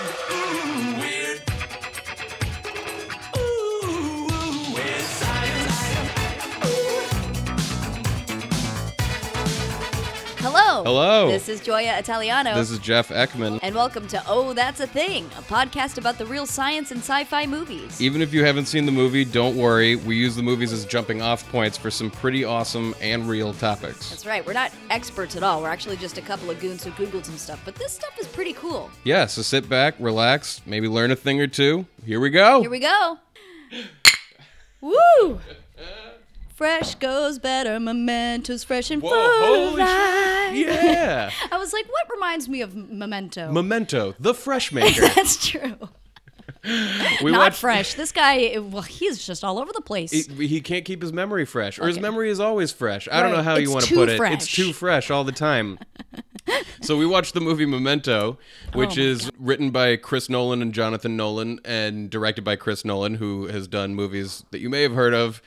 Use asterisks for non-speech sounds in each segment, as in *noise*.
Hello. *laughs* Hello. This is Joya Italiano. This is Jeff Ekman. and welcome to Oh That's a Thing, a podcast about the real science and sci fi movies. Even if you haven't seen the movie, don't worry. We use the movies as jumping off points for some pretty awesome and real topics. That's right. We're not experts at all. We're actually just a couple of goons who Googled some stuff. But this stuff is pretty cool. Yeah, so sit back, relax, maybe learn a thing or two. Here we go. Here we go. *gasps* Woo! Fresh goes better, mementos fresh and Whoa, full of life. Yeah. *laughs* I was like, what reminds me of Memento? Memento, the fresh *laughs* maker. That's true. *laughs* We Not watched fresh. This guy, well, he's just all over the place. He, he can't keep his memory fresh, or his Okay. memory is always fresh. I don't Right. know how you want to too put it. It's fresh. too fresh all the time. so we watched the movie Memento, which Oh is written by Chris Nolan and Jonathan Nolan, and directed by Chris Nolan, who has done movies that you may have heard of,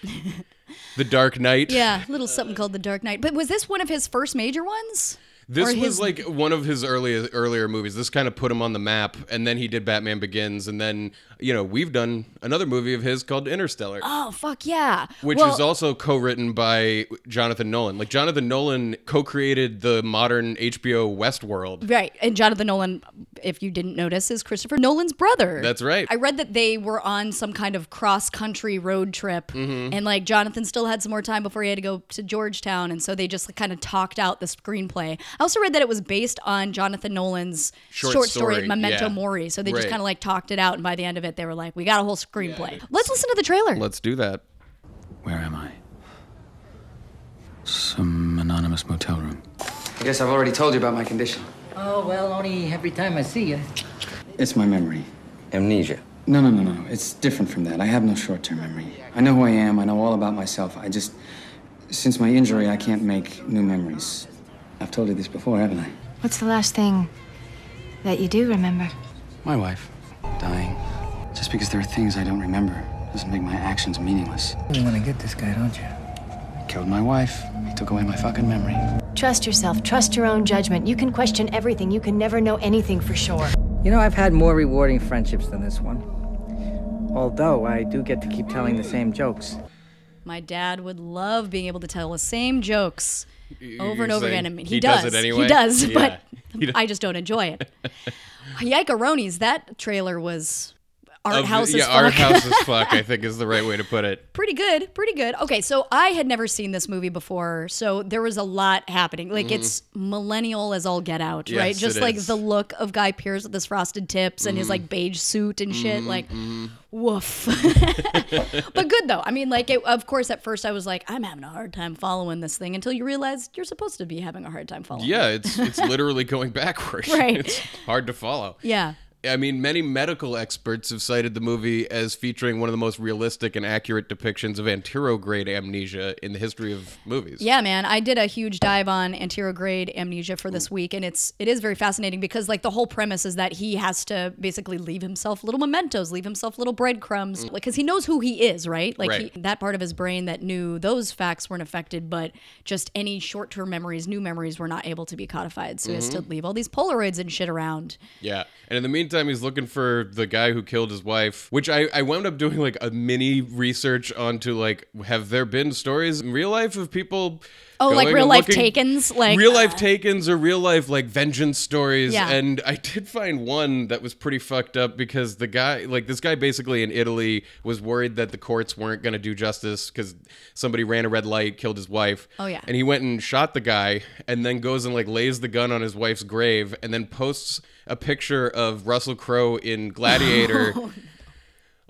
The Dark Knight. yeah, little something called The Dark Knight. But was this one of his first major ones? This was his- like one of his earlier earlier movies. This kind of put him on the map, and then he did Batman Begins, and then you know we've done another movie of his called Interstellar. Oh, fuck yeah. which well, is also co-written by Jonathan Nolan. Like Jonathan Nolan co-created the modern HBO Westworld. Right. And Jonathan Nolan, if you didn't notice, is Christopher Nolan's brother. That's right. I read that they were on some kind of cross country road trip. Mm-hmm. And like Jonathan still had some more time before he had to go to Georgetown. And so they just like, kind of talked out the screenplay. I also read that it was based on Jonathan Nolan's Short short, story, story, Memento yeah. Mori. So they just kind of like talked it out. And by the end of it, they were like, we got a whole screenplay. Let's listen to the trailer. Let's do that. Where am I? Some anonymous motel room. I guess I've already told you about my condition. Oh, well, only every time I see you. It's my memory. Amnesia. No, no, no, no. It's different from that. I have no short term memory. I know who I am. I know all about myself. I just. Since my injury, I can't make new memories. I've told you this before, haven't I? What's the last thing that you do remember? My wife. Dying. Just because there are things I don't remember doesn't make my actions meaningless. You want to get this guy, don't you? I killed my wife. He took away my fucking memory. Trust yourself, trust your own judgment. You can question everything, you can never know anything for sure. You know, I've had more rewarding friendships than this one. Although I do get to keep telling the same jokes. My dad would love being able to tell the same jokes over and over again. I mean, he, he does. does anyway? He does, *laughs* Yeah. but *laughs* He does. I just don't enjoy it. *laughs* Yikeronis, that trailer was art Of- house yeah, as fuck. art house as fuck. I *laughs* think is the right way to put it. pretty good, pretty good. Okay, so I had never seen this movie before, so there was a lot happening. Like it's millennial as all get out, Mm-hmm. Yes, right? Just it like is. the look of Guy Pearce with his frosted tips and his Mm-hmm. like beige suit and shit. Like, woof. *laughs* but good though. I mean, like, it, of course, at first I was like, I'm having a hard time following this thing until you realize you're supposed to be having a hard time following. Yeah, it's it's literally going *laughs* backwards. Right. It's hard to follow. Yeah. I mean, many medical experts have cited the movie as featuring one of the most realistic and accurate depictions of anterograde amnesia in the history of movies. Yeah, man. I did a huge dive on anterograde amnesia for this week, and it's it is very fascinating because like the whole premise is that he has to basically leave himself little mementos, leave himself little breadcrumbs, mm. like because he knows who he is, right? Like Right. He, that part of his brain that knew those facts weren't affected, but just any short term memories, new memories, were not able to be codified. So he has to mm-hmm. leave all these Polaroids and shit around. Yeah. And in the meantime, he's looking for the guy who killed his wife, which I, I wound up doing like a mini research onto like, have there been stories in real life of people. Oh, like real life takens, like real life uh, takens or real life like vengeance stories Yeah. and i did find one that was pretty fucked up because the guy like this guy basically in italy was worried that the courts weren't going to do justice because somebody ran a red light killed his wife Oh, yeah. and he went and shot the guy and then goes and like lays the gun on his wife's grave and then posts a picture of russell crowe in gladiator *laughs* oh,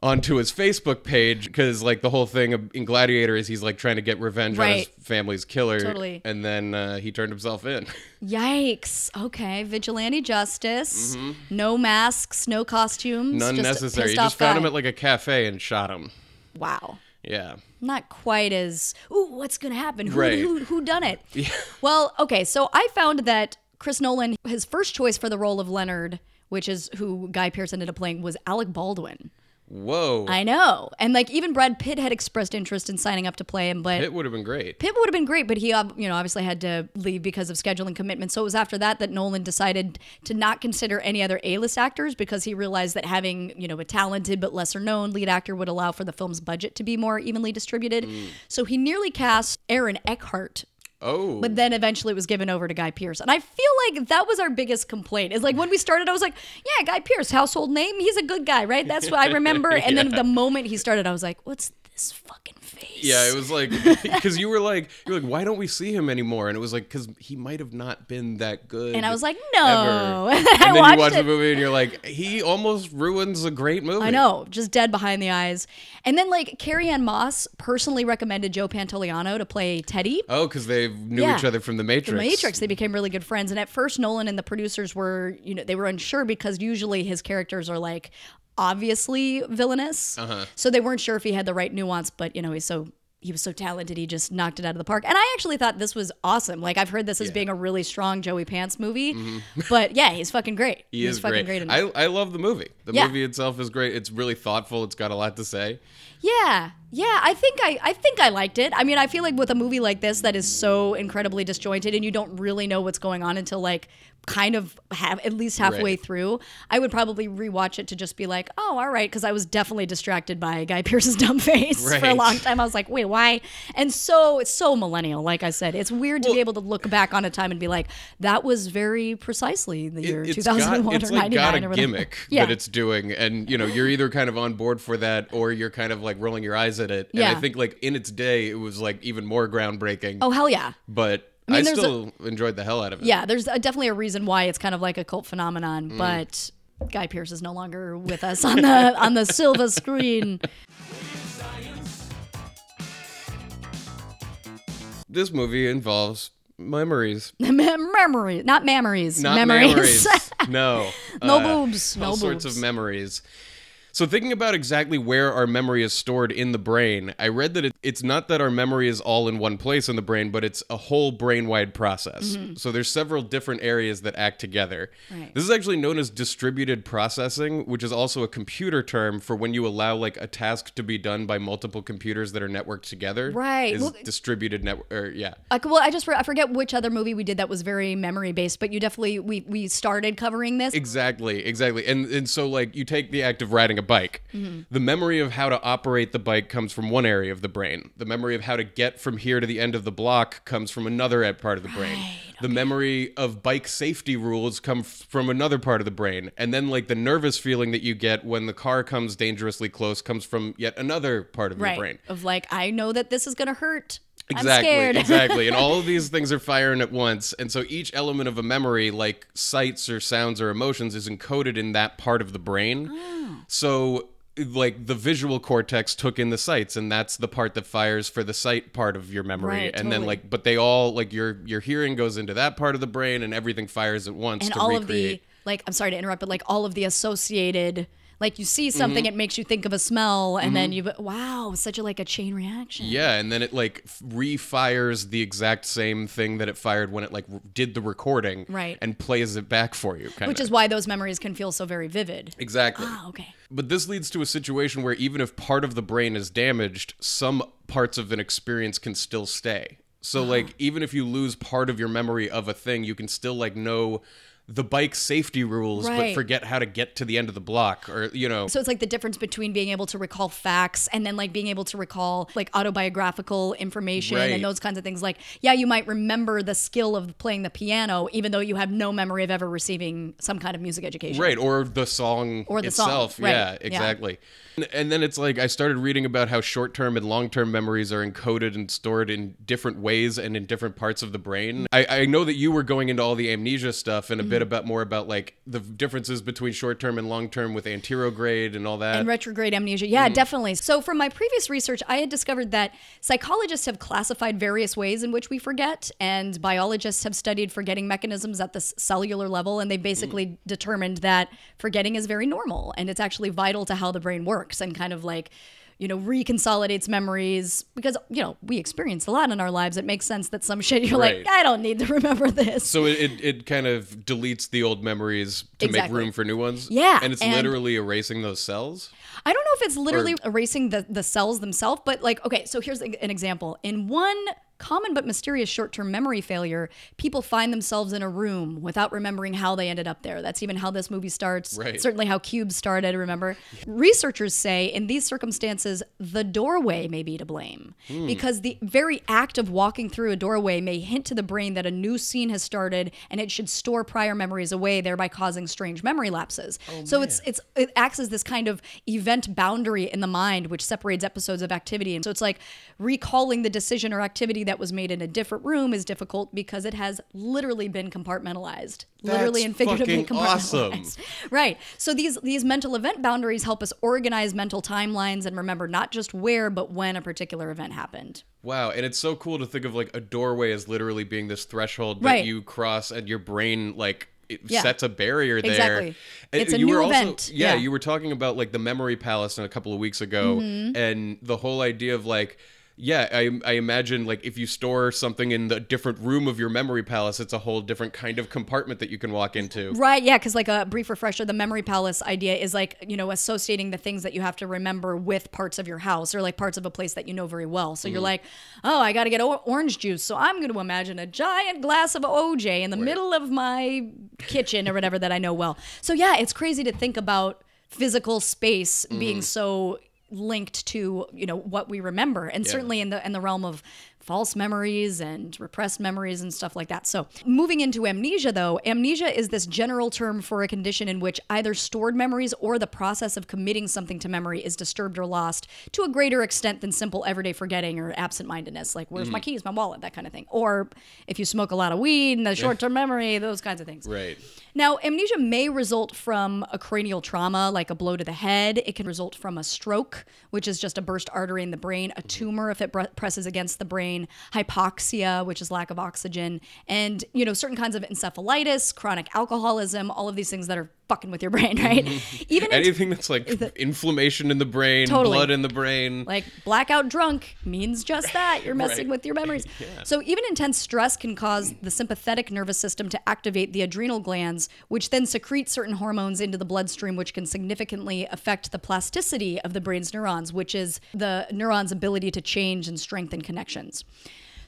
onto his Facebook page because like the whole thing in Gladiator is he's like trying to get revenge on his family's killer, Totally. and then uh, he turned himself in. *laughs* Yikes. Okay. Vigilante justice. No masks, no costumes. Mm-hmm. None just necessary. You just found him at like a cafe and shot him. Wow. Yeah. Not quite as, ooh, what's going to happen? Who, Right. who, who done it? *laughs* Yeah. Well, okay. So I found that Chris Nolan, his first choice for the role of Leonard, which is who Guy Pearce ended up playing, was Alec Baldwin. Whoa. I know. And like even Brad Pitt had expressed interest in signing up to play him, but it would have been great. Pitt would have been great, but he, ob- you know, obviously had to leave because of scheduling commitments. So it was after that that Nolan decided to not consider any other A-list actors because he realized that having, you know, a talented but lesser known lead actor would allow for the film's budget to be more evenly distributed. Mm. So he nearly cast Aaron Eckhart. Oh. But then eventually it was given over to Guy Pearce. And I feel like that was our biggest complaint. Is like when we started, I was like, yeah, Guy Pearce, household name. He's a good guy, right? That's what I remember. And then *laughs* the moment he started, I was like, what's this fucking face? yeah, it was *laughs* like because you were like you were like why don't we see him anymore? And it was like because he might have not been that good. And I was like, no. And *laughs* then you watch the movie and you're like, he almost ruins a great movie. I know, just dead behind the eyes. And then like Carrie Ann Moss personally recommended Joe Pantoliano to play Teddy. Oh, because they knew Yeah. each other from the Matrix. The Matrix, they became really good friends. And at first, Nolan and the producers were, you know, they were unsure because usually his characters are like obviously villainous. Uh-huh. So they weren't sure if he had the right nuance, but you know, he's so he was so talented, he just knocked it out of the park. And I actually thought this was awesome. Like I've heard this as being a really strong Joey Pants movie, *laughs* but yeah, he's fucking great. Mm-hmm. He he's is fucking great. great. I, I love the movie. The Yeah. movie itself is great. It's really thoughtful. It's got a lot to say. Yeah, yeah. I think I, I think I liked it. I mean, I feel like with a movie like this that is so incredibly disjointed and you don't really know what's going on until like kind of have at least halfway Right. through, I would probably rewatch it to just be like, oh, all right, because I was definitely distracted by Guy *laughs* Pearce's dumb face for a long time. I was like, wait, why? And so it's so millennial. Like I said, it's weird to be able to look back on a time and be like, that was very precisely the year It, has 2001 got, it's or like got a gimmick *laughs* Yeah. that it's doing, and you know you're either kind of on board for that or you're kind of like rolling your eyes at it. Yeah. And I think like in its day, it was like even more groundbreaking. oh hell yeah. but I I, mean, a- still enjoyed the hell out of it. Yeah, there's a, definitely a reason why it's kind of like a cult phenomenon, Mm. but Guy Pearce is no longer with us on the *laughs* on the silver screen. This movie involves memories, *laughs* memories, not memories, not memories. memories. *laughs* no, No Uh, boobs, no boobs. all sorts of memories. So thinking about exactly where our memory is stored in the brain, I read that it's not that our memory is all in one place in the brain, but it's a whole brain-wide process. So there's several different areas that act together. Mm-hmm. Right. This is actually known as distributed processing, which is also a computer term for when you allow like a task to be done by multiple computers that are networked together. Right. Is Well- distributed network or yeah. Like, well, I just I forget which other movie we did that was very memory based, but you definitely we we started covering this. Exactly, exactly. And and so like you take the act of riding a bike. Mm-hmm. The memory of how to operate the bike comes from one area of the brain. The memory of how to get from here to the end of the block comes from another part of the brain. The memory of bike safety rules come f- from another part of the brain. And then like the nervous feeling that you get when the car comes dangerously close comes from yet another part of right. your brain. Of like, I know that this is gonna hurt. I'm Exactly, *laughs* exactly. And all of these things are firing at once. And so each element of a memory, like sights or sounds or emotions, is encoded in that part of the brain. Oh. So like the visual cortex took in the sights and that's the part that fires for the sight part of your memory. Right, and then like but they all like your your hearing goes into that part of the brain and everything fires at once and to all recreate of the like i'm sorry to interrupt but like all of the associated like you see something Mm-hmm. it makes you think of a smell and then you wow such a like a chain reaction Yeah, and then it like refires the exact same thing that it fired when it like did the recording, Right. And plays it back for you, kind which is why those memories can feel so very vivid exactly. ah okay But this leads to a situation where even if part of the brain is damaged, some parts of an experience can still stay. So like even if you lose part of your memory of a thing, you can still like know the bike safety rules but forget how to get to the end of the block or you know so it's like the difference between being able to recall facts and then like being able to recall like autobiographical information Right. and those kinds of things like yeah you might remember the skill of playing the piano even though you have no memory of ever receiving some kind of music education Right, or the song Or the song, right, Yeah, yeah. exactly. And- And then it's like I started reading about how short term and long term memories are encoded and stored in different ways and in different parts of the brain. I, I know that you were going into all the amnesia stuff and a Mm-hmm. Bit about more about like the differences between short term and long term with anterograde and all that. and retrograde amnesia. Yeah, Mm. definitely. So, from my previous research, I had discovered that psychologists have classified various ways in which we forget, and biologists have studied forgetting mechanisms at the cellular level, and they basically Mm. determined that forgetting is very normal and it's actually vital to how the brain works and kind of like you know, reconsolidates memories because, you know, we experience a lot in our lives. It makes sense that some shit you're Right. like, I don't need to *laughs* remember this. So it, it, it kind of deletes the old memories to Exactly. make room for new ones. Yeah, and it's and- literally erasing those cells. I don't know if it's literally erasing the, the cells themselves, but like, okay, so here's an example. In one common but mysterious short term memory failure, people find themselves in a room without remembering how they ended up there. That's even how this movie starts. Right. Certainly how Cube started, remember? Researchers say in these circumstances, the doorway may be to blame hmm. because the very act of walking through a doorway may hint to the brain that a new scene has started and it should store prior memories away, thereby causing strange memory lapses. Oh, so it's it's it acts as this kind of event boundary in the mind which separates episodes of activity. And so it's like recalling the decision or activity that was made in a different room is difficult because it has literally been compartmentalized. literally and figuratively fucking awesome. compartmentalized. *laughs* Right. So these these mental event boundaries help us organize mental timelines and remember not just where but when a particular event happened. Wow, and it's so cool to think of like a doorway as literally being this threshold that Right. you cross, and your brain like it Yeah. sets a barrier there. Exactly. And It's a you new were also, event. Yeah, Yeah. you were talking about like the memory palace a couple of weeks ago, Mm-hmm. and the whole idea of like. Yeah, I, I imagine like if you store something in the different room of your memory palace, it's a whole different kind of compartment that you can walk into. Right, yeah, because like a brief refresher, the memory palace idea is like, you know, associating the things that you have to remember with parts of your house or like parts of a place that you know very well. So you're mm-hmm. like, oh, I got to get o- orange juice. So I'm going to imagine a giant glass of OJ in the middle of my kitchen or whatever that I know well. So yeah, it's crazy to think about physical space being mm-hmm. so linked to you know what we remember. And certainly in the in the realm of false memories and repressed memories and stuff like that. So, moving into amnesia though, amnesia is this general term for a condition in which either stored memories or the process of committing something to memory is disturbed or lost to a greater extent than simple everyday forgetting or absent-mindedness, like where's my mm. keys, my wallet, that kind of thing. Or if you smoke a lot of weed and the short-term memory, those kinds of things. Right. Now, amnesia may result from a cranial trauma, like a blow to the head. It can result from a stroke, which is just a burst artery in the brain, a mm-hmm. tumor if it bre- presses against the brain, hypoxia, which is lack of oxygen, and you know certain kinds of encephalitis, chronic alcoholism, all of these things that are fucking with your brain, *laughs* right? Mm-hmm. Even in- Anything that's like inflammation in the brain, Totally. blood in the brain. Like blackout drunk means just *laughs* that. You're messing Right. with your memories. *laughs* So even intense stress can cause the sympathetic nervous system to activate the adrenal glands, which then secrete certain hormones into the bloodstream, which can significantly affect the plasticity of the brain's neurons, which is the neuron's ability to change and strengthen connections.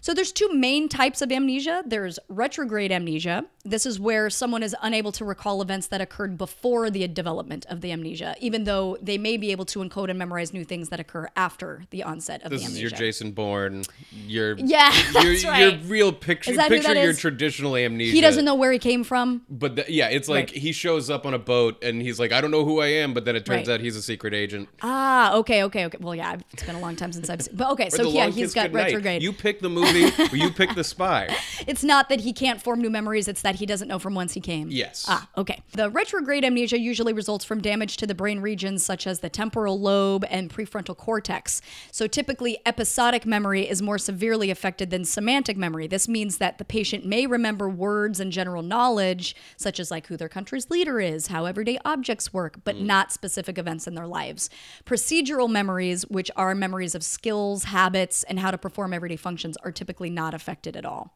So there's two main types of amnesia. There's retrograde amnesia. This is where someone is unable to recall events that occurred before the development of the amnesia, even though they may be able to encode and memorize new things that occur after the onset of the amnesia. this is your Jason Bourne. Your Yeah, *laughs* your, that's your right. real picture. Is that who picture your is? traditional amnesia. he doesn't know where he came from. But th- yeah, it's like Right. he shows up on a boat and he's like, I don't know who I am, but then it turns Right. out he's a secret agent. Ah, okay, okay, okay. Well, yeah, it's been a long time since I've seen. But okay, so yeah, he's got retrograde. You pick the movie, or *laughs* you pick the spy. It's not that he can't form new memories, it's that he doesn't know from whence he came. Yes. Ah, okay. The retrograde amnesia usually results from damage to the brain regions such as the temporal lobe and prefrontal cortex. So typically, episodic memory is more severely affected than semantic memory. This means that the patient may remember words and general knowledge, such as like who their country's leader is, how everyday objects work, but not specific events in their lives. Procedural memories, which are memories of skills, habits, and how to perform everyday functions, are typically not affected at all.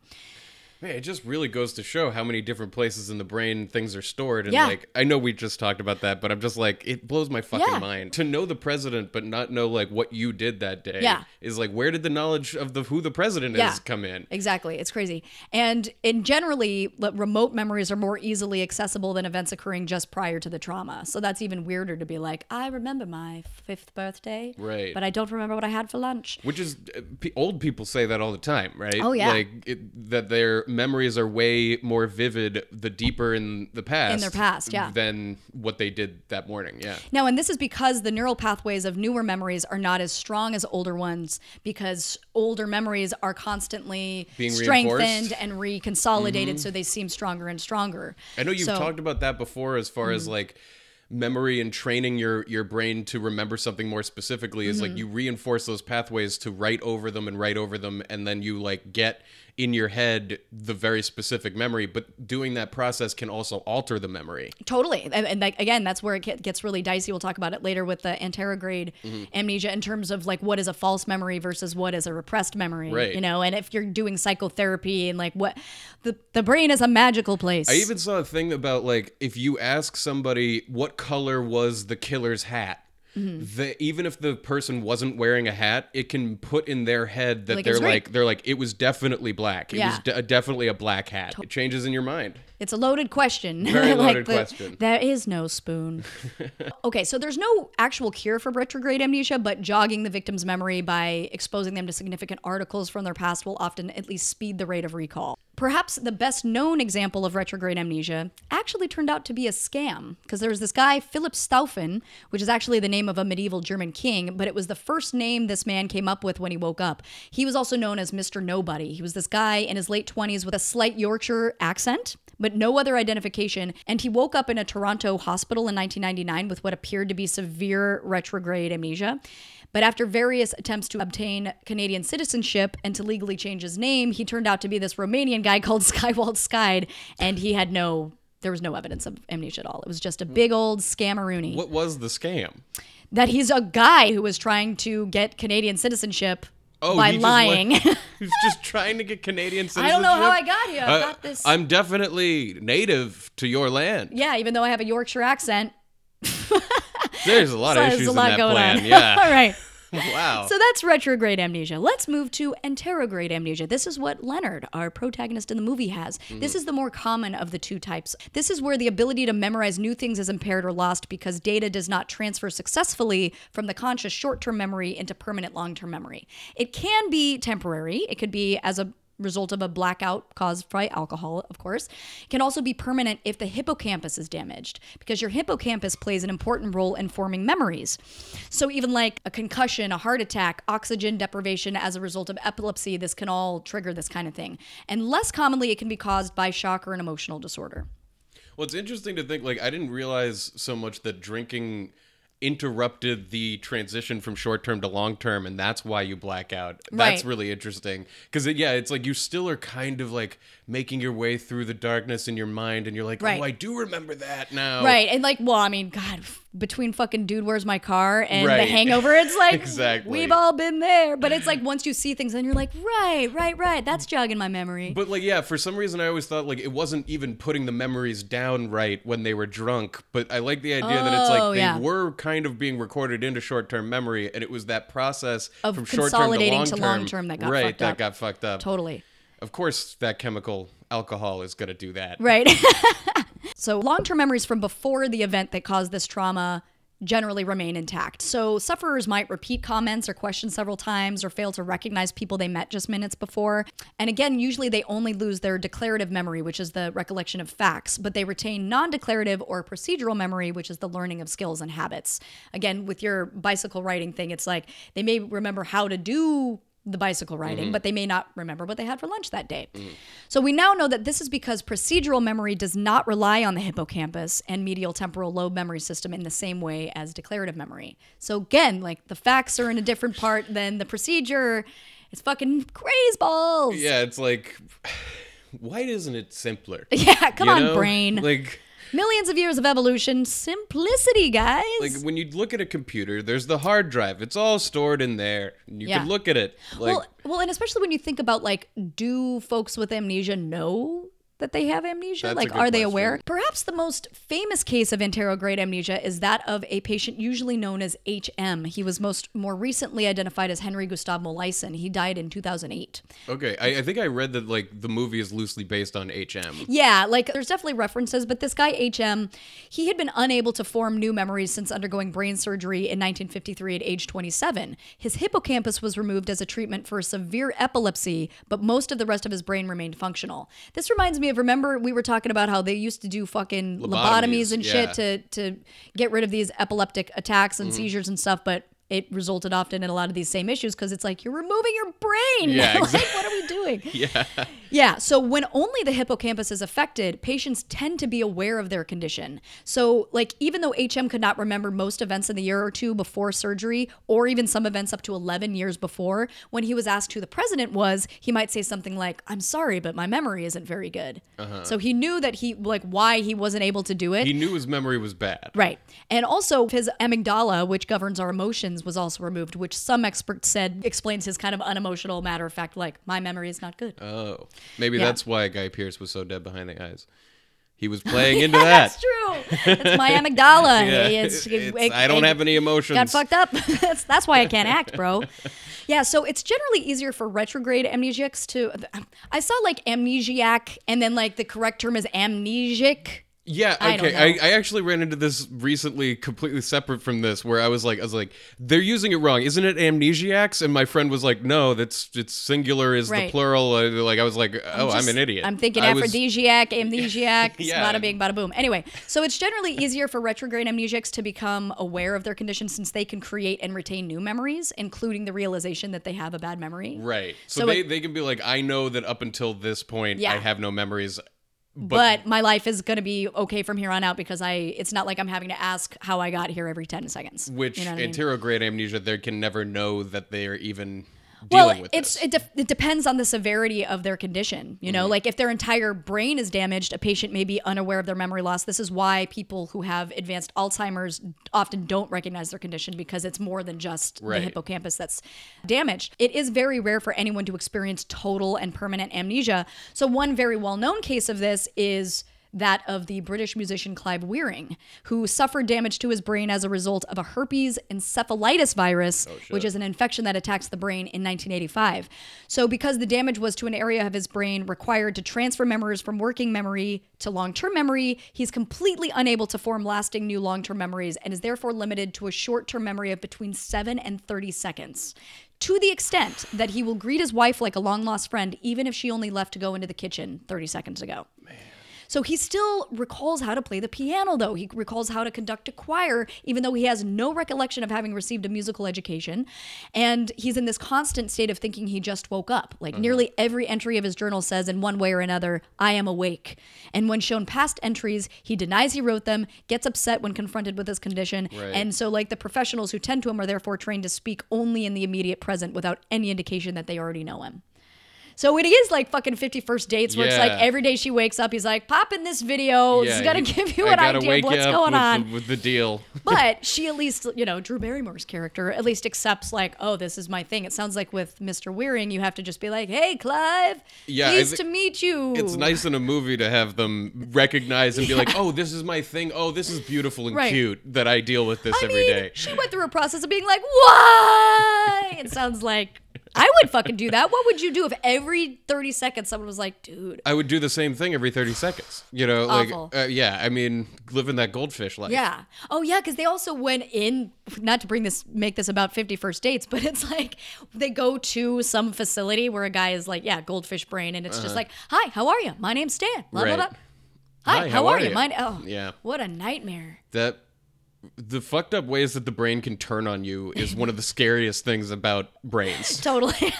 Man, it just really goes to show how many different places in the brain things are stored. And Yeah. like, I know we just talked about that, but I'm just like, it blows my fucking Yeah. mind to know the president, but not know like what you did that day. Yeah. is like, where did the knowledge of the who the president Yeah. is come in? Exactly. It's crazy. And in generally, remote memories are more easily accessible than events occurring just prior to the trauma. So that's even weirder to be like, I remember my fifth birthday, Right. But I don't remember what I had for lunch. Which is, uh, old people say that all the time, right? Oh, yeah. Like it, that their memories are way more vivid the deeper in the past. In their past, yeah. Than what they did that morning. Yeah. Now, and this is because the neural pathways of newer memories are not as strong as older ones because older memories are constantly Being strengthened? Mm-hmm. and reconsolidated so they seem stronger and stronger. I know you've So- Mm-hmm. talked about that before as far as like memory and training your your brain to remember something more specifically is Mm-hmm. like you reinforce those pathways to write over them and write over them and then you like get in your head the very specific memory, but doing that process can also alter the memory. Totally. And, and like, again, that's where it gets really dicey. We'll talk about it later with the anterograde Mm-hmm. amnesia in terms of like what is a false memory versus what is a repressed memory. Right. You know, and if you're doing psychotherapy and like what the, the brain is a magical place. I even saw a thing about like if you ask somebody what color was the killer's hat, Mm-hmm. the, even if the person wasn't wearing a hat, it can put in their head that Like, they're like they're like it was definitely black. It was Yeah. de- definitely a black hat. It changes in your mind. It's a loaded question. Very *laughs* Like loaded the- question. There is no spoon. *laughs* okay, so there's no actual cure for retrograde amnesia, but jogging the victim's memory by exposing them to significant articles from their past will often at least speed the rate of recall. Perhaps the best known example of retrograde amnesia actually turned out to be a scam because there was this guy, Philip Staufen, which is actually the name of a medieval German king, but it was the first name this man came up with when he woke up. He was also known as Mr. Nobody. He was this guy in his late 20s with a slight Yorkshire accent but no other identification. And he woke up in a Toronto hospital in 1999 with what appeared to be severe retrograde amnesia. But after various attempts to obtain Canadian citizenship and to legally change his name, he turned out to be this Romanian guy *laughs* called Skywald Skyd, and he had no. There was no evidence of amnesia at all. It was just a big old scammeroony. What was the scam? That he's a guy who was trying to get Canadian citizenship oh, by Oh, just lying. went- *laughs* he was just *laughs* trying to get Canadian citizenship. I don't know how I got here. I got this. I'm definitely native to your land. yeah, even though I have a Yorkshire accent. There's a lot So of there's issues a in lot that going plan. on. Yeah. All right. *laughs* wow. So that's retrograde amnesia. Let's move to anterograde amnesia. This is what Leonard, our protagonist in the movie, has. Mm-hmm. This is the more common of the two types. This is where the ability to memorize new things is impaired or lost because data does not transfer successfully from the conscious short term memory into permanent long term memory. It can be temporary, it could be as a result of a blackout caused by alcohol, of course. Can also be permanent if the hippocampus is damaged, because your hippocampus plays an important role in forming memories. So, even like a concussion, a heart attack, oxygen deprivation as a result of epilepsy, this can all trigger this kind of thing. And less commonly, it can be caused by shock or an emotional disorder. Well, it's interesting to think like I didn't realize so much that drinking interrupted the transition from short term to long term and that's why you black out. That's Right. really interesting cuz yeah, it's like you still are kind of like making your way through the darkness in your mind and you're like, Right. "Oh, I do remember that now." Right. And like, well, I mean, God, between fucking Dude, Where's My Car and The Hangover, it's *laughs* like, Exactly. we've all been there. But it's like once you see things and you're like, right, right, right. That's jogging my memory. But like yeah, for some reason I always thought like it wasn't even putting the memories down right when they were drunk, but I like the idea that it's Oh, like they yeah. were kind of being recorded into short-term memory and it was that process Of from consolidating to long-term, long-term that got right, fucked that up. got fucked up. totally. Of course, that chemical alcohol is going to do that. Right. *laughs* so long term memories from before the event that caused this trauma generally remain intact. So sufferers might repeat comments or questions several times or fail to recognize people they met just minutes before. And again, usually they only lose their declarative memory, which is the recollection of facts, but they retain non declarative or procedural memory, which is the learning of skills and habits. Again, with your bicycle riding thing, it's like they may remember how to do the bicycle riding, mm-hmm. but they may not remember what they had for lunch that day. So we now know that this is because procedural memory does not rely on the hippocampus and medial temporal lobe memory system in the same way as declarative memory. So again, like the facts are in a different part than the procedure. It's fucking craze balls. Yeah, it's like, *sighs* why isn't it simpler? *laughs* Yeah, come You on, know? brain. Like, Millions of years of evolution, simplicity, guys. like when you look at a computer, there's the hard drive. It's all stored in there. You Yeah. can look at it. Like, well, well, and especially when you think about like, do folks with amnesia know that they have amnesia? That's like, are they question. aware? Perhaps the most famous case of anterograde amnesia is that of a patient usually known as HM. He was most more recently identified as Henry Gustav Molaison. He died in 2008. okay, I, I think I read that like the movie is loosely based on HM. Yeah, like there's definitely references, but this guy HM, he had been unable to form new memories since undergoing brain surgery in 1953 at age 27. His hippocampus was removed as a treatment for severe epilepsy, but most of the rest of his brain remained functional. This reminds me of remember we were talking about how they used to do fucking lobotomies, Lobotomies, and yeah. shit to to get rid of these epileptic attacks and mm. seizures and stuff, but it resulted often in a lot of these same issues because it's like you're removing your brain. Yeah, *laughs* like exactly. what are we doing? *laughs* Yeah. Yeah, so when only the hippocampus is affected, patients tend to be aware of their condition. So, like, even though HM could not remember most events in the year or two before surgery, or even some events up to 11 years before, when he was asked who the president was, he might say something like, I'm sorry, but my memory isn't very good. Uh-huh. So he knew that he, like, why he wasn't able to do it. He knew his memory was bad. Right. And also, his amygdala, which governs our emotions, was also removed, which some experts said explains his kind of unemotional, matter of fact, like, my memory is not good. Oh, maybe Yeah. that's why Guy Pearce was so dead behind the eyes. He was playing into *laughs* that. That's true. It's my amygdala. Yeah, it's- *laughs* it's- it- I don't it have any emotions. Got fucked up. *laughs* that's, that's why I can't act, bro. Yeah, so it's generally easier for retrograde amnesiacs to. I saw like amnesiac, and then like the correct term is amnesic. Yeah, I okay. know. I, I actually ran into this recently, completely separate from this, where I was like, I was like, they're using it wrong, isn't it amnesiacs? And my friend was like, no, that's it's singular is the plural. Uh, Like I was like, oh, I'm, just- an idiot. I'm thinking I was- aphrodisiac, *laughs* amnesiac, Yeah. bada bing, bada boom. Anyway, so it's generally easier for retrograde amnesiacs to become aware of their condition since they can create and retain new memories, including the realization that they have a bad memory. Right. So, So they, it- they can be like, I know that up until this point, Yeah. I have no memories. But, my life is going to be okay from here on out because I it's not like I'm having to ask how I got here every 10 seconds. Which you know what I mean? amnesia, they can never know that they are even well, with it's this. it, de- it depends on the severity of their condition. You know, Mm-hmm. like if their entire brain is damaged, a patient may be unaware of their memory loss. This is why people who have advanced Alzheimer's often don't recognize their condition because it's more than just Right. the hippocampus that's damaged. It is very rare for anyone to experience total and permanent amnesia. So one very well-known case of this is that of the British musician Clive Wearing, who suffered damage to his brain as a result of a herpes encephalitis virus, oh, which is an infection that attacks the brain in 1985. So, because the damage was to an area of his brain required to transfer memories from working memory to long term memory, he's completely unable to form lasting new long term memories and is therefore limited to a short term memory of between 7 and 30 seconds. To the extent that he will greet his wife like a long lost friend, even if she only left to go into the kitchen 30 seconds ago. So he still recalls how to play the piano, though. He recalls how to conduct a choir, even though he has no recollection of having received a musical education. And he's in this constant state of thinking he just woke up. Like mm-hmm. nearly every entry of his journal says, in one way or another, I am awake. And when shown past entries, he denies he wrote them, gets upset when confronted with his condition. Right. And so, like, the professionals who tend to him are therefore trained to speak only in the immediate present without any indication that they already know him. So it is like fucking 50 first dates where it's like Yeah. every day she wakes up, he's like, pop in this video. it's got to give you I an gotta idea wake of what's up going with on. The, with the deal. *laughs* but she at least, you know, Drew Barrymore's character at least accepts like, oh, this is my thing. It sounds like with Mr. Wearing, you have to just be like, hey, Clive, Yeah, I pleased thi- to meet you. It's nice in a movie to have them recognize and be like, "Oh, this is my thing. Oh, this is beautiful and Right. cute that I deal with this I every day." mean, she went through a process of being like, why? It sounds like I would fucking do that. What would you do if every 30 seconds someone was like, dude, I would do the same thing every 30 seconds. You know, like uh, yeah, I mean, living that goldfish life. Yeah. Oh yeah, because they also went in not to bring this make this about 50 first dates, but it's like they go to some facility where a guy is like, yeah, goldfish brain, and it's just like, Hi, how are you? My name's Stan. Blah, blah, Uh-huh. Right. blah. Hi, how, are, you? Mine oh Yeah. What a nightmare. That the fucked up ways that the brain can turn on you is one of the scariest things about brains. *laughs* Totally. *laughs*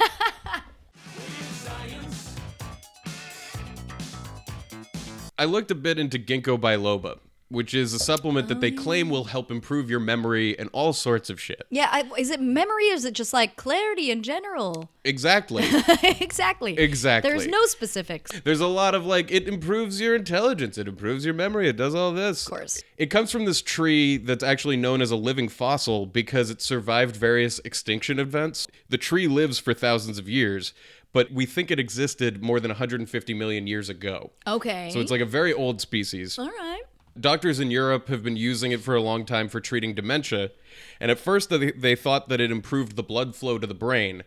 I looked a bit into ginkgo biloba, which is a supplement that they claim will oh. help improve your memory and all sorts of shit. yeah, I, is it memory or is it just like clarity in general? Exactly. *laughs* exactly. Exactly. There's no specifics. There's a lot of like it improves your intelligence, it improves your memory, it does all this. Of course. It comes from this tree that's actually known as a living fossil because it survived various extinction events. The tree lives for thousands of years, but we think it existed more than 150 million years ago. Okay. So it's like a very old species. all right. Doctors in Europe have been using it for a long time for treating dementia, and at first they, they thought that it improved the blood flow to the brain.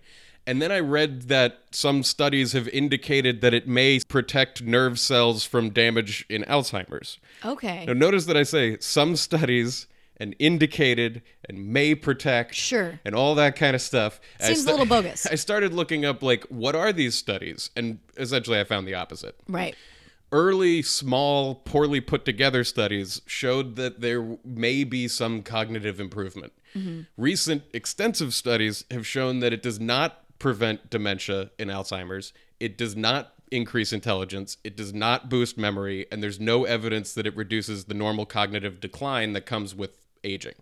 And then I read that some studies have indicated that it may protect nerve cells from damage in Alzheimer's. Okay. Now, notice that I say some studies and indicated and may protect Sure. and all that kind of stuff. Seems a little bogus. *laughs* I started looking up like what are these studies and essentially I found the opposite Right. Early, small, poorly put together studies showed that there may be some cognitive improvement. Mm-hmm. Recent extensive studies have shown that it does not prevent dementia in Alzheimer's. It does not increase intelligence, it does not boost memory, and there's no evidence that it reduces the normal cognitive decline that comes with aging.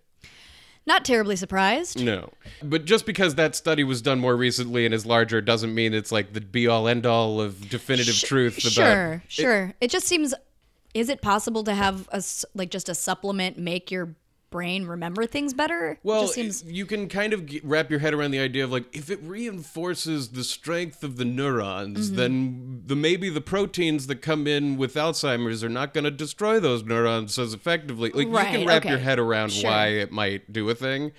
Not terribly surprised. No. But just because that study was done more recently and is larger doesn't mean it's like the be all end all of definitive Sh- truth Sure, sure. It, just seems. Is it possible to have a like just a supplement make your brain remember things better? Well, just seems. you can kind of wrap your head around the idea of like if it reinforces the strength of the neurons, Mm-hmm. then the maybe the proteins that come in with Alzheimer's are not going to destroy those neurons as effectively. Like you can wrap your head around Sure. why it might do a thing.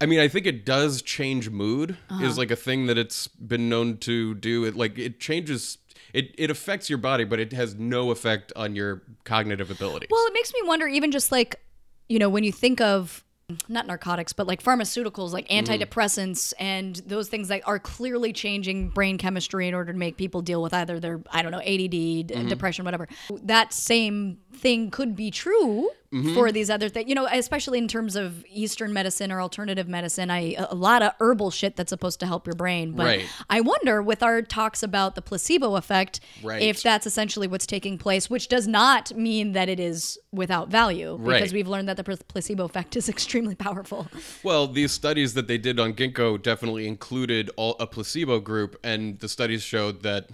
I mean, I think it does change mood. Uh-huh. Is like a thing that it's been known to do. It like it changes. It, it affects your body, but it has no effect on your cognitive abilities. Well, it makes me wonder, even just like, you know, when you think of not narcotics, but like pharmaceuticals, like Mm-hmm. antidepressants and those things that are clearly changing brain chemistry in order to make people deal with either their, I don't know, ADD, Mm-hmm. depression, whatever. That same thing could be true Mm-hmm. for these other things, you know, especially in terms of Eastern medicine or alternative medicine. I a lot of herbal shit that's supposed to help your brain, but Right. I wonder with our talks about the placebo effect, Right. if that's essentially what's taking place, which does not mean that it is without value, because Right. we've learned that the placebo effect is *laughs* extremely powerful. Well, these studies that they did on ginkgo definitely included all, a placebo group, and the studies showed that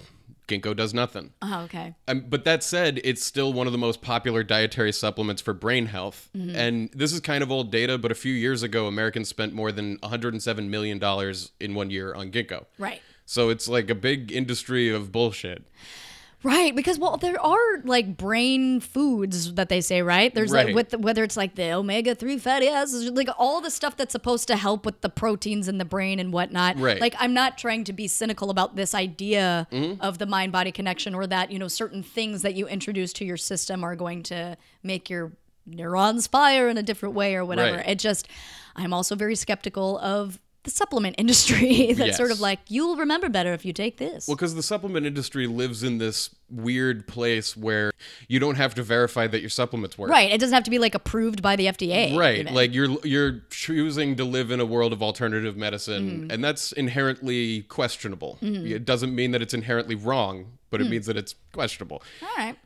ginkgo does nothing. Oh, okay. Um, but that said, it's still one of the most popular dietary supplements for brain health. Mm-hmm. And this is kind of old data, but a few years ago, Americans spent more than 107 million dollars in one year on ginkgo. Right. So it's like a big industry of bullshit. Right, because well, there are like brain foods that they say, right? There's Right. like with the, whether it's like the omega three fatty acids, like all the stuff that's supposed to help with the proteins in the brain and whatnot. Right. Like I'm not trying to be cynical about this idea Mm-hmm. of the mind body connection or that you know certain things that you introduce to your system are going to make your neurons fire in a different way or whatever. Right. It just I'm also very skeptical of the supplement industry *laughs* that's sort of like you'll remember better if you take this. Well, because the supplement industry lives in this weird place where you don't have to verify that your supplements work. Right. It doesn't have to be like approved by the FDA. Right. even. Like you're you're choosing to live in a world of alternative medicine, mm-hmm. and that's inherently questionable. Mm-hmm. It doesn't mean that it's inherently wrong, but it hmm. means that it's questionable. all right.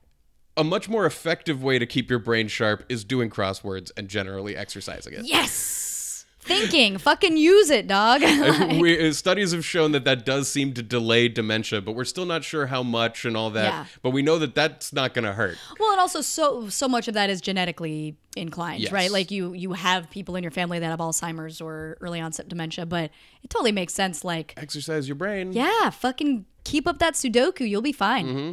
A much more effective way to keep your brain sharp is doing crosswords and generally exercising it. Yes. Thinking. Fucking use it, dog. *laughs* we, uh, studies have shown that that does seem to delay dementia, but we're still not sure how much and all that. Yeah. But we know that that's not going to hurt. well, and also so so much of that is genetically inclined, Yes. right? Like you you have people in your family that have Alzheimer's or early onset dementia, but it totally makes sense. Like, Exercise your brain. yeah, fucking keep up that Sudoku, you'll be fine. Mm-hmm.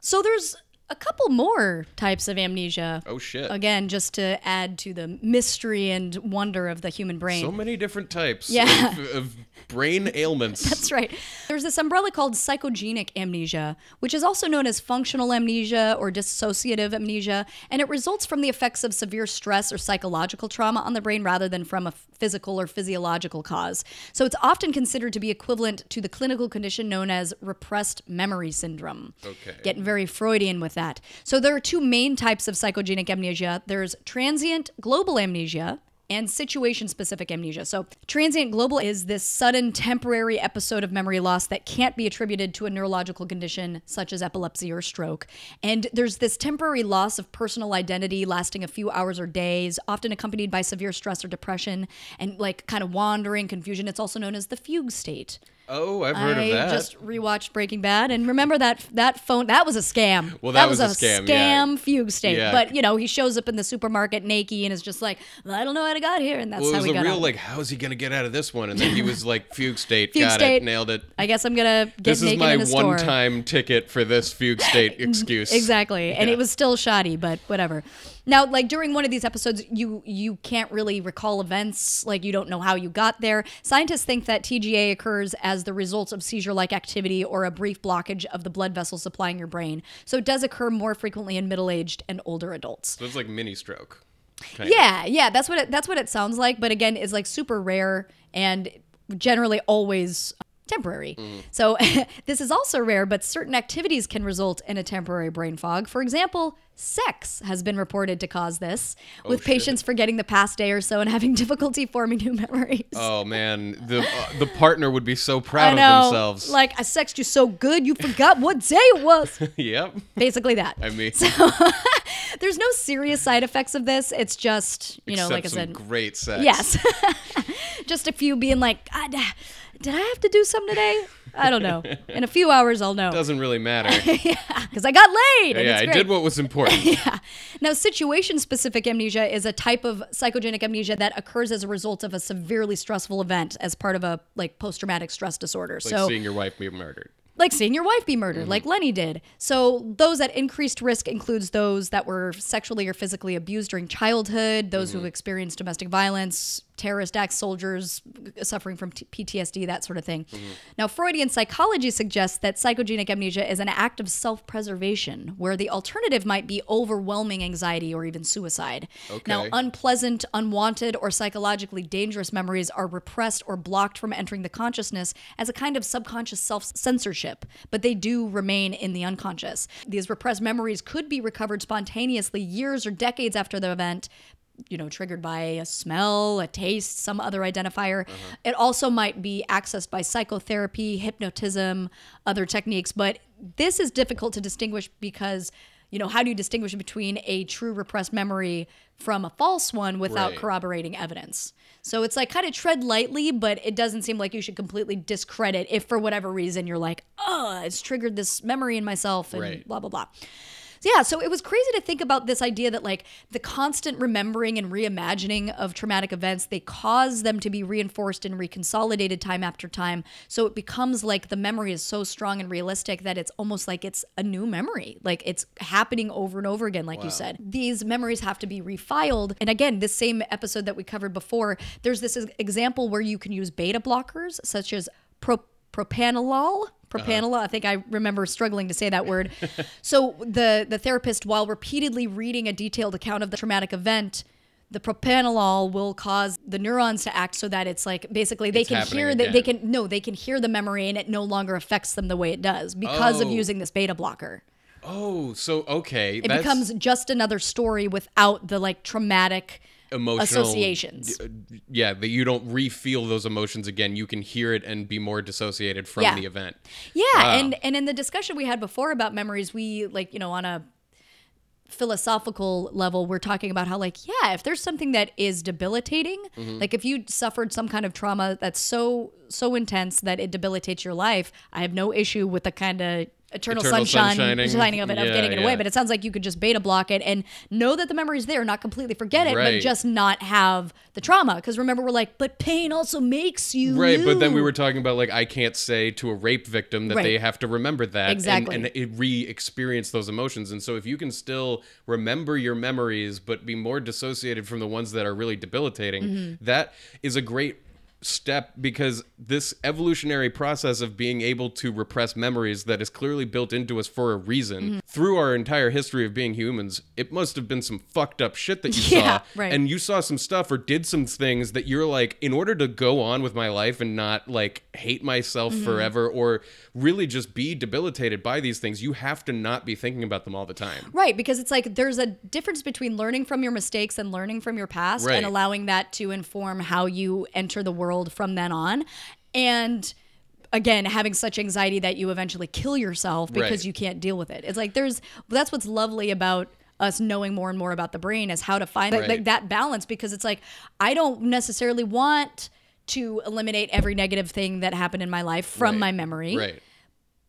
So there's a couple more types of amnesia. Oh shit. Again, just to add to the mystery and wonder of the human brain. So many different types Yeah. of, of brain *laughs* ailments. That's right. There's this umbrella called psychogenic amnesia, which is also known as functional amnesia or dissociative amnesia, and it results from the effects of severe stress or psychological trauma on the brain rather than from a physical or physiological cause. So it's often considered to be equivalent to the clinical condition known as repressed memory syndrome. Okay. Getting very Freudian with that. So there are two main types of psychogenic amnesia. There's transient global amnesia, and situation specific amnesia. So, transient global is this sudden temporary episode of memory loss that can't be attributed to a neurological condition such as epilepsy or stroke. And there's this temporary loss of personal identity lasting a few hours or days, often accompanied by severe stress or depression and like kind of wandering, confusion. It's also known as the fugue state. Oh, I've heard I of that. I just rewatched Breaking Bad and remember that that phone that was a scam. Well, that was, was a scam, yeah. scam fugue state. Yeah. But you know, he shows up in the supermarket naked and is just like, I don't know how to got here, and that's well, it how was we a got real out. like, how's he gonna get out of this one? And then he was like, *laughs* fugue state, Fugue got state. it, nailed it. I guess I'm gonna get This is naked my in a store. This is my one-time ticket for this fugue state *laughs* excuse. Exactly. And it was still shoddy, but whatever. Now, like during one of these episodes, you you can't really recall events, like you don't know how you got there. Scientists think that TGA occurs as the result of seizure-like activity or a brief blockage of the blood vessels supplying your brain. So it does occur more frequently in middle-aged and older adults. So it's like mini stroke. kind of. Yeah, yeah, that's what it, that's what it sounds like, but again, it's like super rare and generally always temporary. Mm-hmm. So *laughs* this is also rare, but certain activities can result in a temporary brain fog. For example, sex has been reported to cause this, Oh, with patients forgetting the past day or so and having *laughs* difficulty forming new memories. Oh man, the uh, the partner would be so proud know. of themselves. Like I sexed you so good, you forgot what day it was. *laughs* yep. Basically that. I mean, so There's no serious side effects of this. It's just, you know, except like I said, great sex. yes. just a few being like, God, did I have to do something today? I don't know. In a few hours, I'll know Doesn't really matter. *laughs* because I got laid. and yeah, I did what was important. *laughs* yeah. Now, situation specific amnesia is a type of psychogenic amnesia that occurs as a result of a severely stressful event as part of a like post traumatic stress disorder. Like so, seeing your wife be murdered. like seeing your wife be murdered, mm-hmm. like Lenny did. So, those at increased risk includes those that were sexually or physically abused during childhood, those who've mm-hmm. experienced domestic violence, terrorist acts, soldiers suffering from t- PTSD, that sort of thing. Mm-hmm. Now, Freudian psychology suggests that psychogenic amnesia is an act of self preservation, where the alternative might be overwhelming anxiety or even suicide. Now, unpleasant, unwanted, or psychologically dangerous memories are repressed or blocked from entering the consciousness as a kind of subconscious self censorship, but they do remain in the unconscious. These repressed memories could be recovered spontaneously years or decades after the event. You know, triggered by a smell, a taste, some other identifier. Uh-huh. It also might be accessed by psychotherapy, hypnotism, other techniques, but this is difficult to distinguish because you know, how do you distinguish between a true repressed memory from a false one without Right. corroborating evidence? So it's like kind of tread lightly, but it doesn't seem like you should completely discredit if for whatever reason you're like, oh, it's triggered this memory in myself and Right. blah, blah, blah. So yeah, so it was crazy to think about this idea that like the constant remembering and reimagining of traumatic events, they cause them to be reinforced and reconsolidated time after time. So it becomes like the memory is so strong and realistic that it's almost like it's a new memory. Like it's happening over and over again, like you said. These memories have to be refiled. And again, this same episode that we covered before, there's this example where you can use beta blockers such as pro- propanolol propanolol. I think I remember struggling to say that word. *laughs* so the the therapist, while repeatedly reading a detailed account of the traumatic event, the propanolol will cause the neurons to act so that it's like basically they It's can hear that they can no they can hear the memory and it no longer affects them the way it does because of Oh. using this beta blocker. Oh, so okay, It becomes just another story without the like traumatic emotional associations. d- Yeah, that you don't re-feel those emotions again. You can hear it and be more dissociated from Yeah. the event. Yeah, Wow. and and in the discussion we had before about memories, we like you know on a philosophical level, we're talking about how like yeah, if there's something that is debilitating, Mm-hmm. like if you suffered some kind of trauma that's so so intense that it debilitates your life, I have no issue with the kind of eternal, Eternal sunshine sunshining. shining of it of getting it away. But it sounds like you could just beta block it and know that the memory's there, not completely forget it, but just not have the trauma. Because remember, we're like, but pain also makes you Right, but then we were talking about like I can't say to a rape victim that Right. they have to remember that and- Exactly. and, it re-experience those emotions. And so if you can still remember your memories but be more dissociated from the ones that are really debilitating, Mm-hmm. that is a great step because this evolutionary process of being able to repress memories that is clearly built into us for a reason Mm-hmm. through our entire history of being humans it must have been some fucked up shit that you *laughs* Yeah, saw right. and you saw some stuff or did some things that you're like in order to go on with my life and not like hate myself Mm-hmm. forever or really just be debilitated by these things you have to not be thinking about them all the time Right, because it's like there's a difference between learning from your mistakes and learning from your past Right. and allowing that to inform how you enter the world from then on. And again, having such anxiety that you eventually kill yourself because Right. you can't deal with it. It's like there's that's what's lovely about us knowing more and more about the brain is how to find Right. like that balance because it's like I don't necessarily want to eliminate every negative thing that happened in my life from Right. my memory. right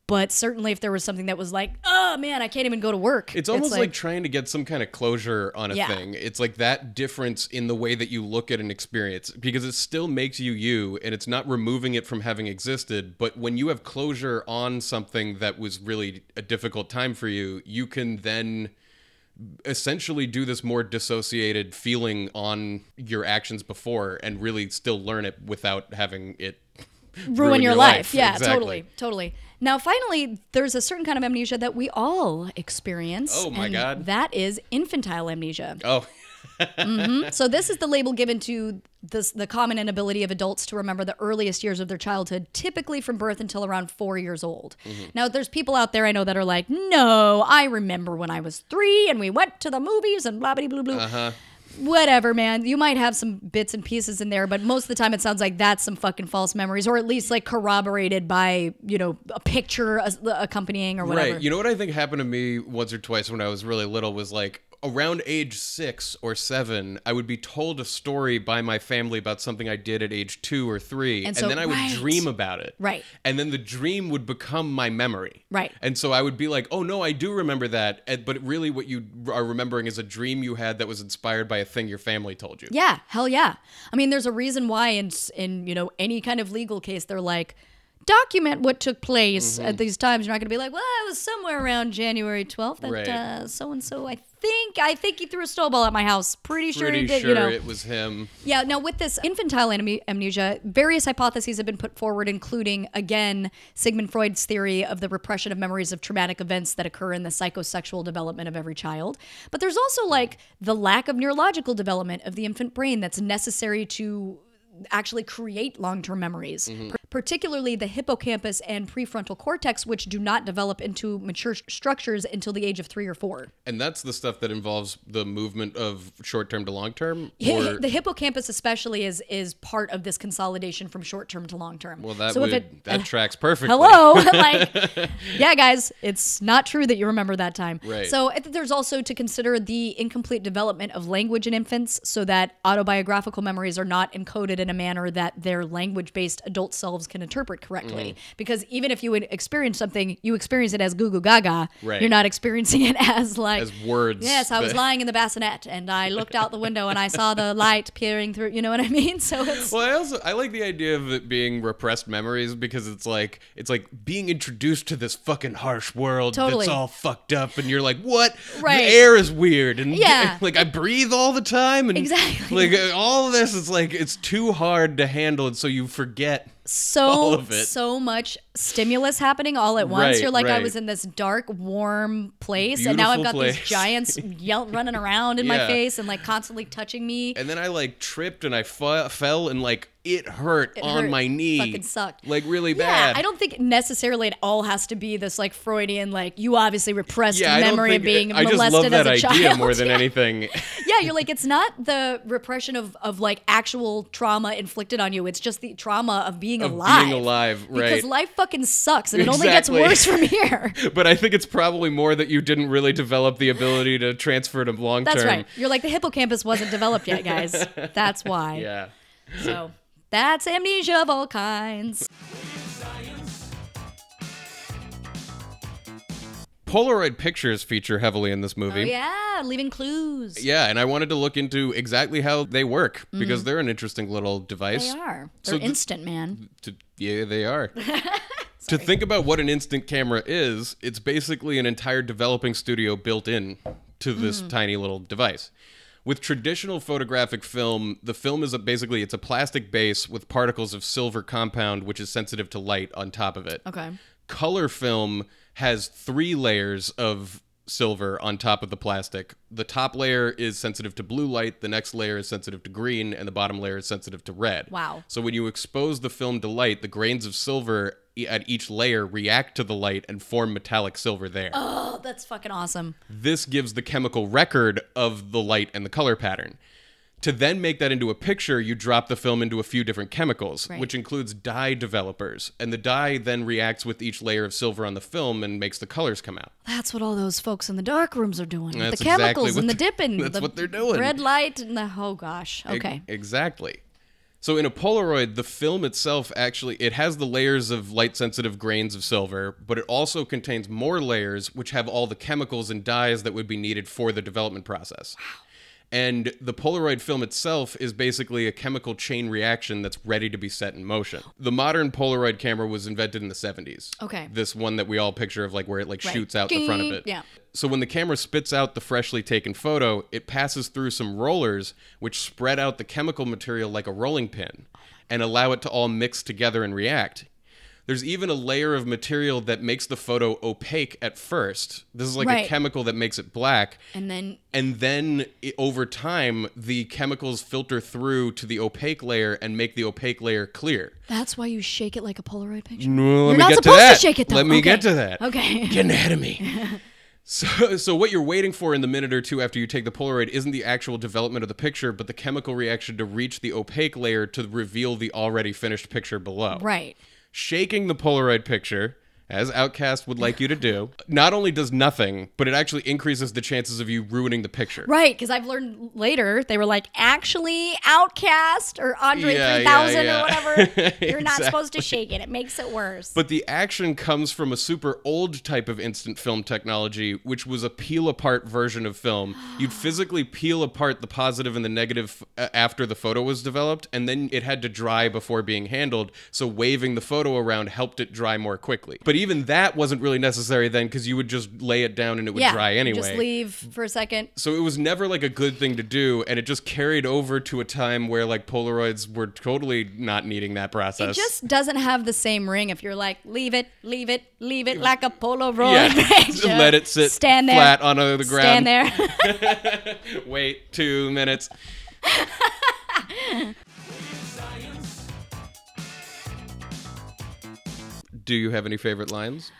But certainly if there was something that was like, oh man, I can't even go to work. It's almost like, trying to get some kind of closure on a Yeah. thing. It's like that difference in the way that you look at an experience because it still makes you you and it's not removing it from having existed. But when you have closure on something that was really a difficult time for you, you can then essentially do this more dissociated feeling on your actions before and really still learn it without having it ruin, your, life. Yeah, Exactly. totally, totally. Now, finally, there's a certain kind of amnesia that we all experience. Oh, my and God. That is infantile amnesia. Oh, *laughs* mm-hmm. So this is the label given to this, the common inability of adults to remember the earliest years of their childhood, typically from birth until around four years old. Mm-hmm. Now, there's people out there I know that are like, no, I remember when I was three and we went to the movies and blah, blah, blah, blah. Uh-huh. Whatever, man. You might have some bits and pieces in there, but most of the time it sounds like that's some fucking false memories, or at least like corroborated by, you know, a picture accompanying or whatever. Right. You know what I think happened to me once or twice when I was really little was like around age six or seven, I would be told a story by my family about something I did at age two or three, And and, then I would right. dream about it. Right. And then the dream would become my memory. Right. And so I would be like, oh no, I do remember that. and- But really, what you are remembering is a dream you had that was inspired by a thing your family told you. Yeah, hell yeah. I mean, there's a reason why in in you know any kind of legal case they're like document what took place Mm-hmm. at these times. You're not going to be like, well, it was somewhere around January 12th that so and so. I think I think he threw a snowball at my house. Pretty sure Pretty he did. sure you know, it was him. yeah, now with this infantile am- amnesia, various hypotheses have been put forward, including, again, Sigmund Freud's theory of the repression of memories of traumatic events that occur in the psychosexual development of every child. But there's also like the lack of neurological development of the infant brain that's necessary to actually create long-term memories Mm-hmm. Par- particularly the hippocampus and prefrontal cortex which do not develop into mature sh- structures until the age of 3 or 4 And that's the stuff that involves the movement of short term to long term. Hi- the hippocampus especially is is part of this consolidation from short term to long term. well, that so would if it *laughs* that uh, tracks *laughs* perfectly. hello, *laughs* like yeah, guys, it's not true that you remember that time. Right. So there's also to consider the incomplete development of language in infants, so that autobiographical memories are not encoded in a manner that their language based adult selves can interpret correctly. Mm-hmm. Because even if you would experience something, you experience it as goo goo gaga. Right. You're not experiencing it *laughs* as like As words Yes, I was *laughs* lying in the bassinet and I looked out the window and I saw the light peering through. You know what I mean? *laughs* So it's Well, I also I like the idea of it being repressed memories because it's like it's like being introduced to this fucking harsh world Totally. that's all fucked up, and you're like, what? Right. The air is weird, and Yeah. like I breathe all the time, and Exactly. like uh, all of this is like it's too hard to handle, and so you forget. So so much stimulus happening all at once. Right, You're like, I was in this dark, warm place, and now I've got Beautiful these giants *laughs* yell, running around in my face and like constantly touching me. And then I like tripped and I fu- fell and like it hurt It on hurt. my knee, Fucking sucked. like really Yeah, bad. I don't think necessarily it all has to be this like Freudian, like you obviously repressed Yeah, memory of being I molested just love as a idea child. more than *laughs* Yeah. anything. yeah, you're like it's not the repression of of like actual trauma inflicted on you. It's just the trauma of being Of alive. being alive, right? Because life fucking sucks, and it only gets worse from here. *laughs* but I think it's probably more that you didn't really develop the ability to transfer to long term. That's right. You're like the hippocampus wasn't developed yet, guys. *laughs* That's why. Yeah. So that's amnesia of all kinds. Polaroid pictures feature heavily in this movie. Oh movie. yeah, leaving clues. Yeah, and I wanted to look into exactly how they work because they're an interesting little device. Mm. They are. They're the- instant, man. To, yeah, they are. *laughs* to think about what an instant camera is, it's basically an entire developing studio built in to this tiny little device. With traditional photographic film, the film is a, basically it's a plastic base with particles of silver compound which is sensitive to light on top of it. Okay. Color film has three layers of silver on top of the plastic. The top layer is sensitive to blue light, the next layer is sensitive to green, and the bottom layer is sensitive to red. Wow. So when you expose the film to light, the grains of silver at each layer react to the light and form metallic silver there. Oh, that's fucking awesome. This gives the chemical record of the light and the color pattern. To then make that into a picture, you drop the film into a few different chemicals, Right. which includes dye developers. And the dye then reacts with each layer of silver on the film and makes the colors come out. That's what all those folks in the dark rooms are doing. with the chemicals exactly and the they're- dipping. *laughs* that's the what they're doing. Red light and the oh gosh. E- Okay. exactly. So in a Polaroid, the film itself actually it has the layers of light sensitive grains of silver, but it also contains more layers which have all the chemicals and dyes that would be needed for the development process. And the Polaroid film itself is basically a chemical chain reaction that's ready to be set in motion. The modern Polaroid camera was invented in the 70s. Okay. This one that we all picture of like where it like Right. shoots out the front of it. Yeah. So when the camera spits out the freshly taken photo, it passes through some rollers which spread out the chemical material like a rolling pin and allow it to all mix together and react. There's even a layer of material that makes the photo opaque at first. This is like a chemical that makes it black. And then And then i over time, the chemicals filter through to the opaque layer and make the opaque layer clear. that's why you shake it like a Polaroid picture. No, let You're me not get supposed to to that. shake it, though. Let me Okay. get to that. Okay. *laughs* Getting ahead of me. *laughs* So, so what you're waiting for in the minute or two after you take the Polaroid isn't the actual development of the picture, but the chemical reaction to reach the opaque layer to reveal the already finished picture below. Right. Shaking the Polaroid picture, as OutKast would like you to do, not only does nothing, but it actually increases the chances of you ruining the picture. Right, because I've learned later they were like, actually, OutKast or Andre Yeah, 3000 yeah, or whatever. *laughs* You're not supposed to shake it. It makes it worse. But the action comes from a super old type of instant film technology, which was a peel apart version of film. You'd *gasps* physically peel apart the positive and the negative uh, after the photo was developed, and then it had to dry before being handled. So waving the photo around helped it dry more quickly. But even that wasn't really necessary then because you would just lay it down and it would yeah, dry anyway. Just leave for a second. so it was never like a good thing to do, and it just carried over to a time where like Polaroids were totally not needing that process. It just doesn't have the same ring if you're like, leave it, leave it, leave it like a Polaroid yeah, *laughs* picture. let it sit Stand there. flat on the ground. Stand there. *laughs* Wait two minutes. *laughs* Do you have any favorite lines?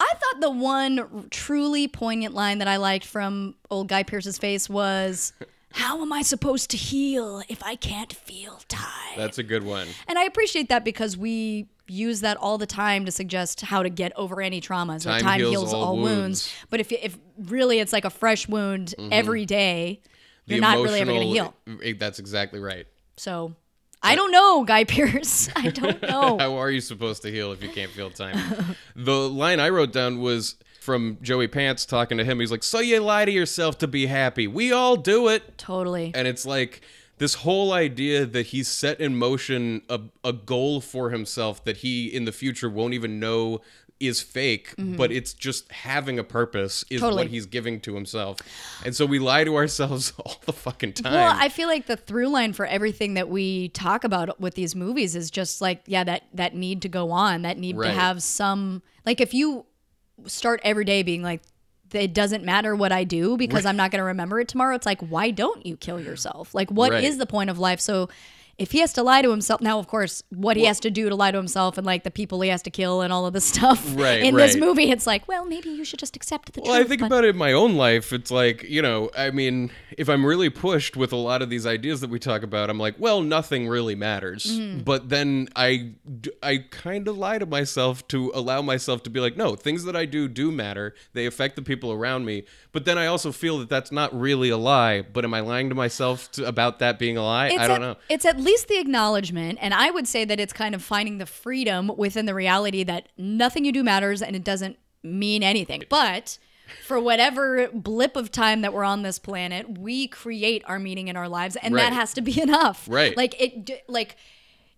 I thought the one truly poignant line that I liked from old Guy Pearce's face was, How am I supposed to heal if I can't feel time? That's a good one. And I appreciate that because we use that all the time to suggest how to get over any traumas. Time time heals heals, all all, wounds. wounds. But if if really it's like a fresh wound mm-hmm. every day, The you're not really ever going to heal. That's exactly right. So I don't know, Guy Pearce. *laughs* I don't *laughs* know. How are you supposed to heal if you can't feel time? the line I wrote down was from Joey Pants talking to him. He's like, "So you lie to yourself to be happy? We all do it." totally. and it's like this whole idea that he's set in motion a, a goal for himself that he in the future won't even know is fake but it's just having a purpose is Mm-hmm. Totally. what he's giving to himself and so we lie to ourselves *laughs* all the fucking time Well, I feel like the through line for everything that we talk about with these movies is just like, yeah, that that need to go on, that need Right. to have some like if you start every day being like it doesn't matter what I do because I'm not going to remember it tomorrow. It's like, why don't you kill yourself? Like, what is Right. the point of life? So, if he has to lie to himself, now, of course, what he has to do to lie to himself and like the people he has to kill and all of this *laughs* stuff Right, in this movie, it's like, well, maybe you should just accept the Well, truth. I think but- about it in my own life. It's like, you know, I mean, if I'm really pushed with a lot of these ideas that we talk about, I'm like, well, nothing really matters. Mm-hmm. But then i i kind of lie to myself to allow myself to be like, no, things that I do do matter. They affect the people around me. But then I also feel that that's not really a lie. But am I lying to myself to, about that being a lie? it's I don't at, know. It's at least the acknowledgement, and I would say that it's kind of finding the freedom within the reality that nothing you do matters and it doesn't mean anything. But for whatever blip of time that we're on this planet, we create our meaning in our lives, and Right. that has to be *laughs* enough. Right. Like it, like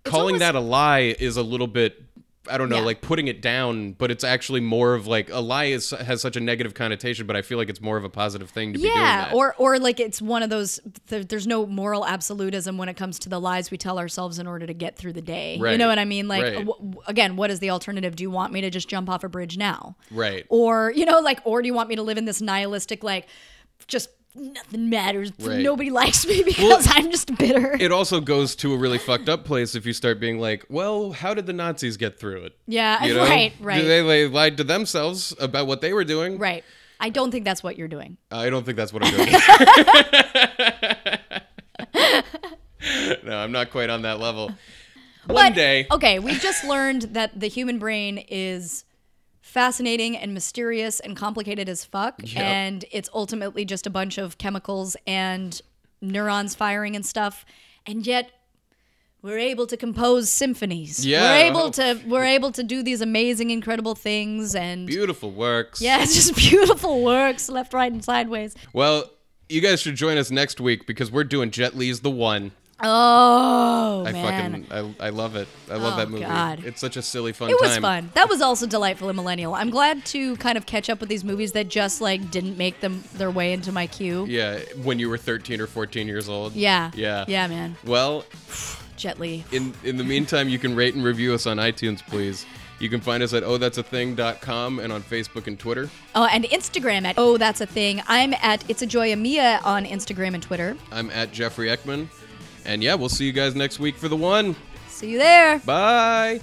Calling almost- that a lie is a little bit. I don't know, Yeah. like putting it down, but it's actually more of like a lie is has such a negative connotation, but I feel like it's more of a positive thing to be doing yeah, or or like it's one of those. There, there's no moral absolutism when it comes to the lies we tell ourselves in order to get through the day. You know what I mean? Like right. w- again, what is the alternative? Do you want me to just jump off a bridge now? Right. Or you know, like, or do you want me to live in this nihilistic, like, just nothing matters, Right. nobody likes me *laughs* because I'm just bitter. it also goes to a really fucked up place if you start being like, well, how did the Nazis get through it? yeah, You *laughs* know? right, right, They, they lied to themselves about what they were doing. right. I don't think that's what you're doing. I don't think that's what I'm doing. *laughs* no, I'm not quite on that level. One But, day. Okay, we've just learned that the human brain is fascinating and mysterious and complicated as fuck. Yep. And it's ultimately just a bunch of chemicals and neurons firing and stuff. And yet we're able to compose symphonies. Yeah. We're able to we're able to do these amazing, incredible things and Beautiful works. yeah, *laughs* it's just beautiful works, left, right, and sideways. Well, you guys should join us next week because we're doing Jet Li's The One. Oh I man, fucking I, I love it. I love Oh, that movie. God. It's such a silly fun it time. was fun. That was also delightful and millennial. I'm glad to kind of catch up with these movies that just like didn't make them their way into my queue. Yeah, when you were 13 or 14 years old. Yeah. Yeah. Yeah, man. Well, *sighs* Jet Li. in in the meantime, you can rate and review us on iTunes, please. You can find us at ohthat'sathing.com and on Facebook and Twitter. Oh, and Instagram at oh that's a thing. I'm at it's a joy Amia on Instagram and Twitter. I'm at Jeffrey Ekman. And yeah, we'll see you guys next week for the one. See you there. Bye.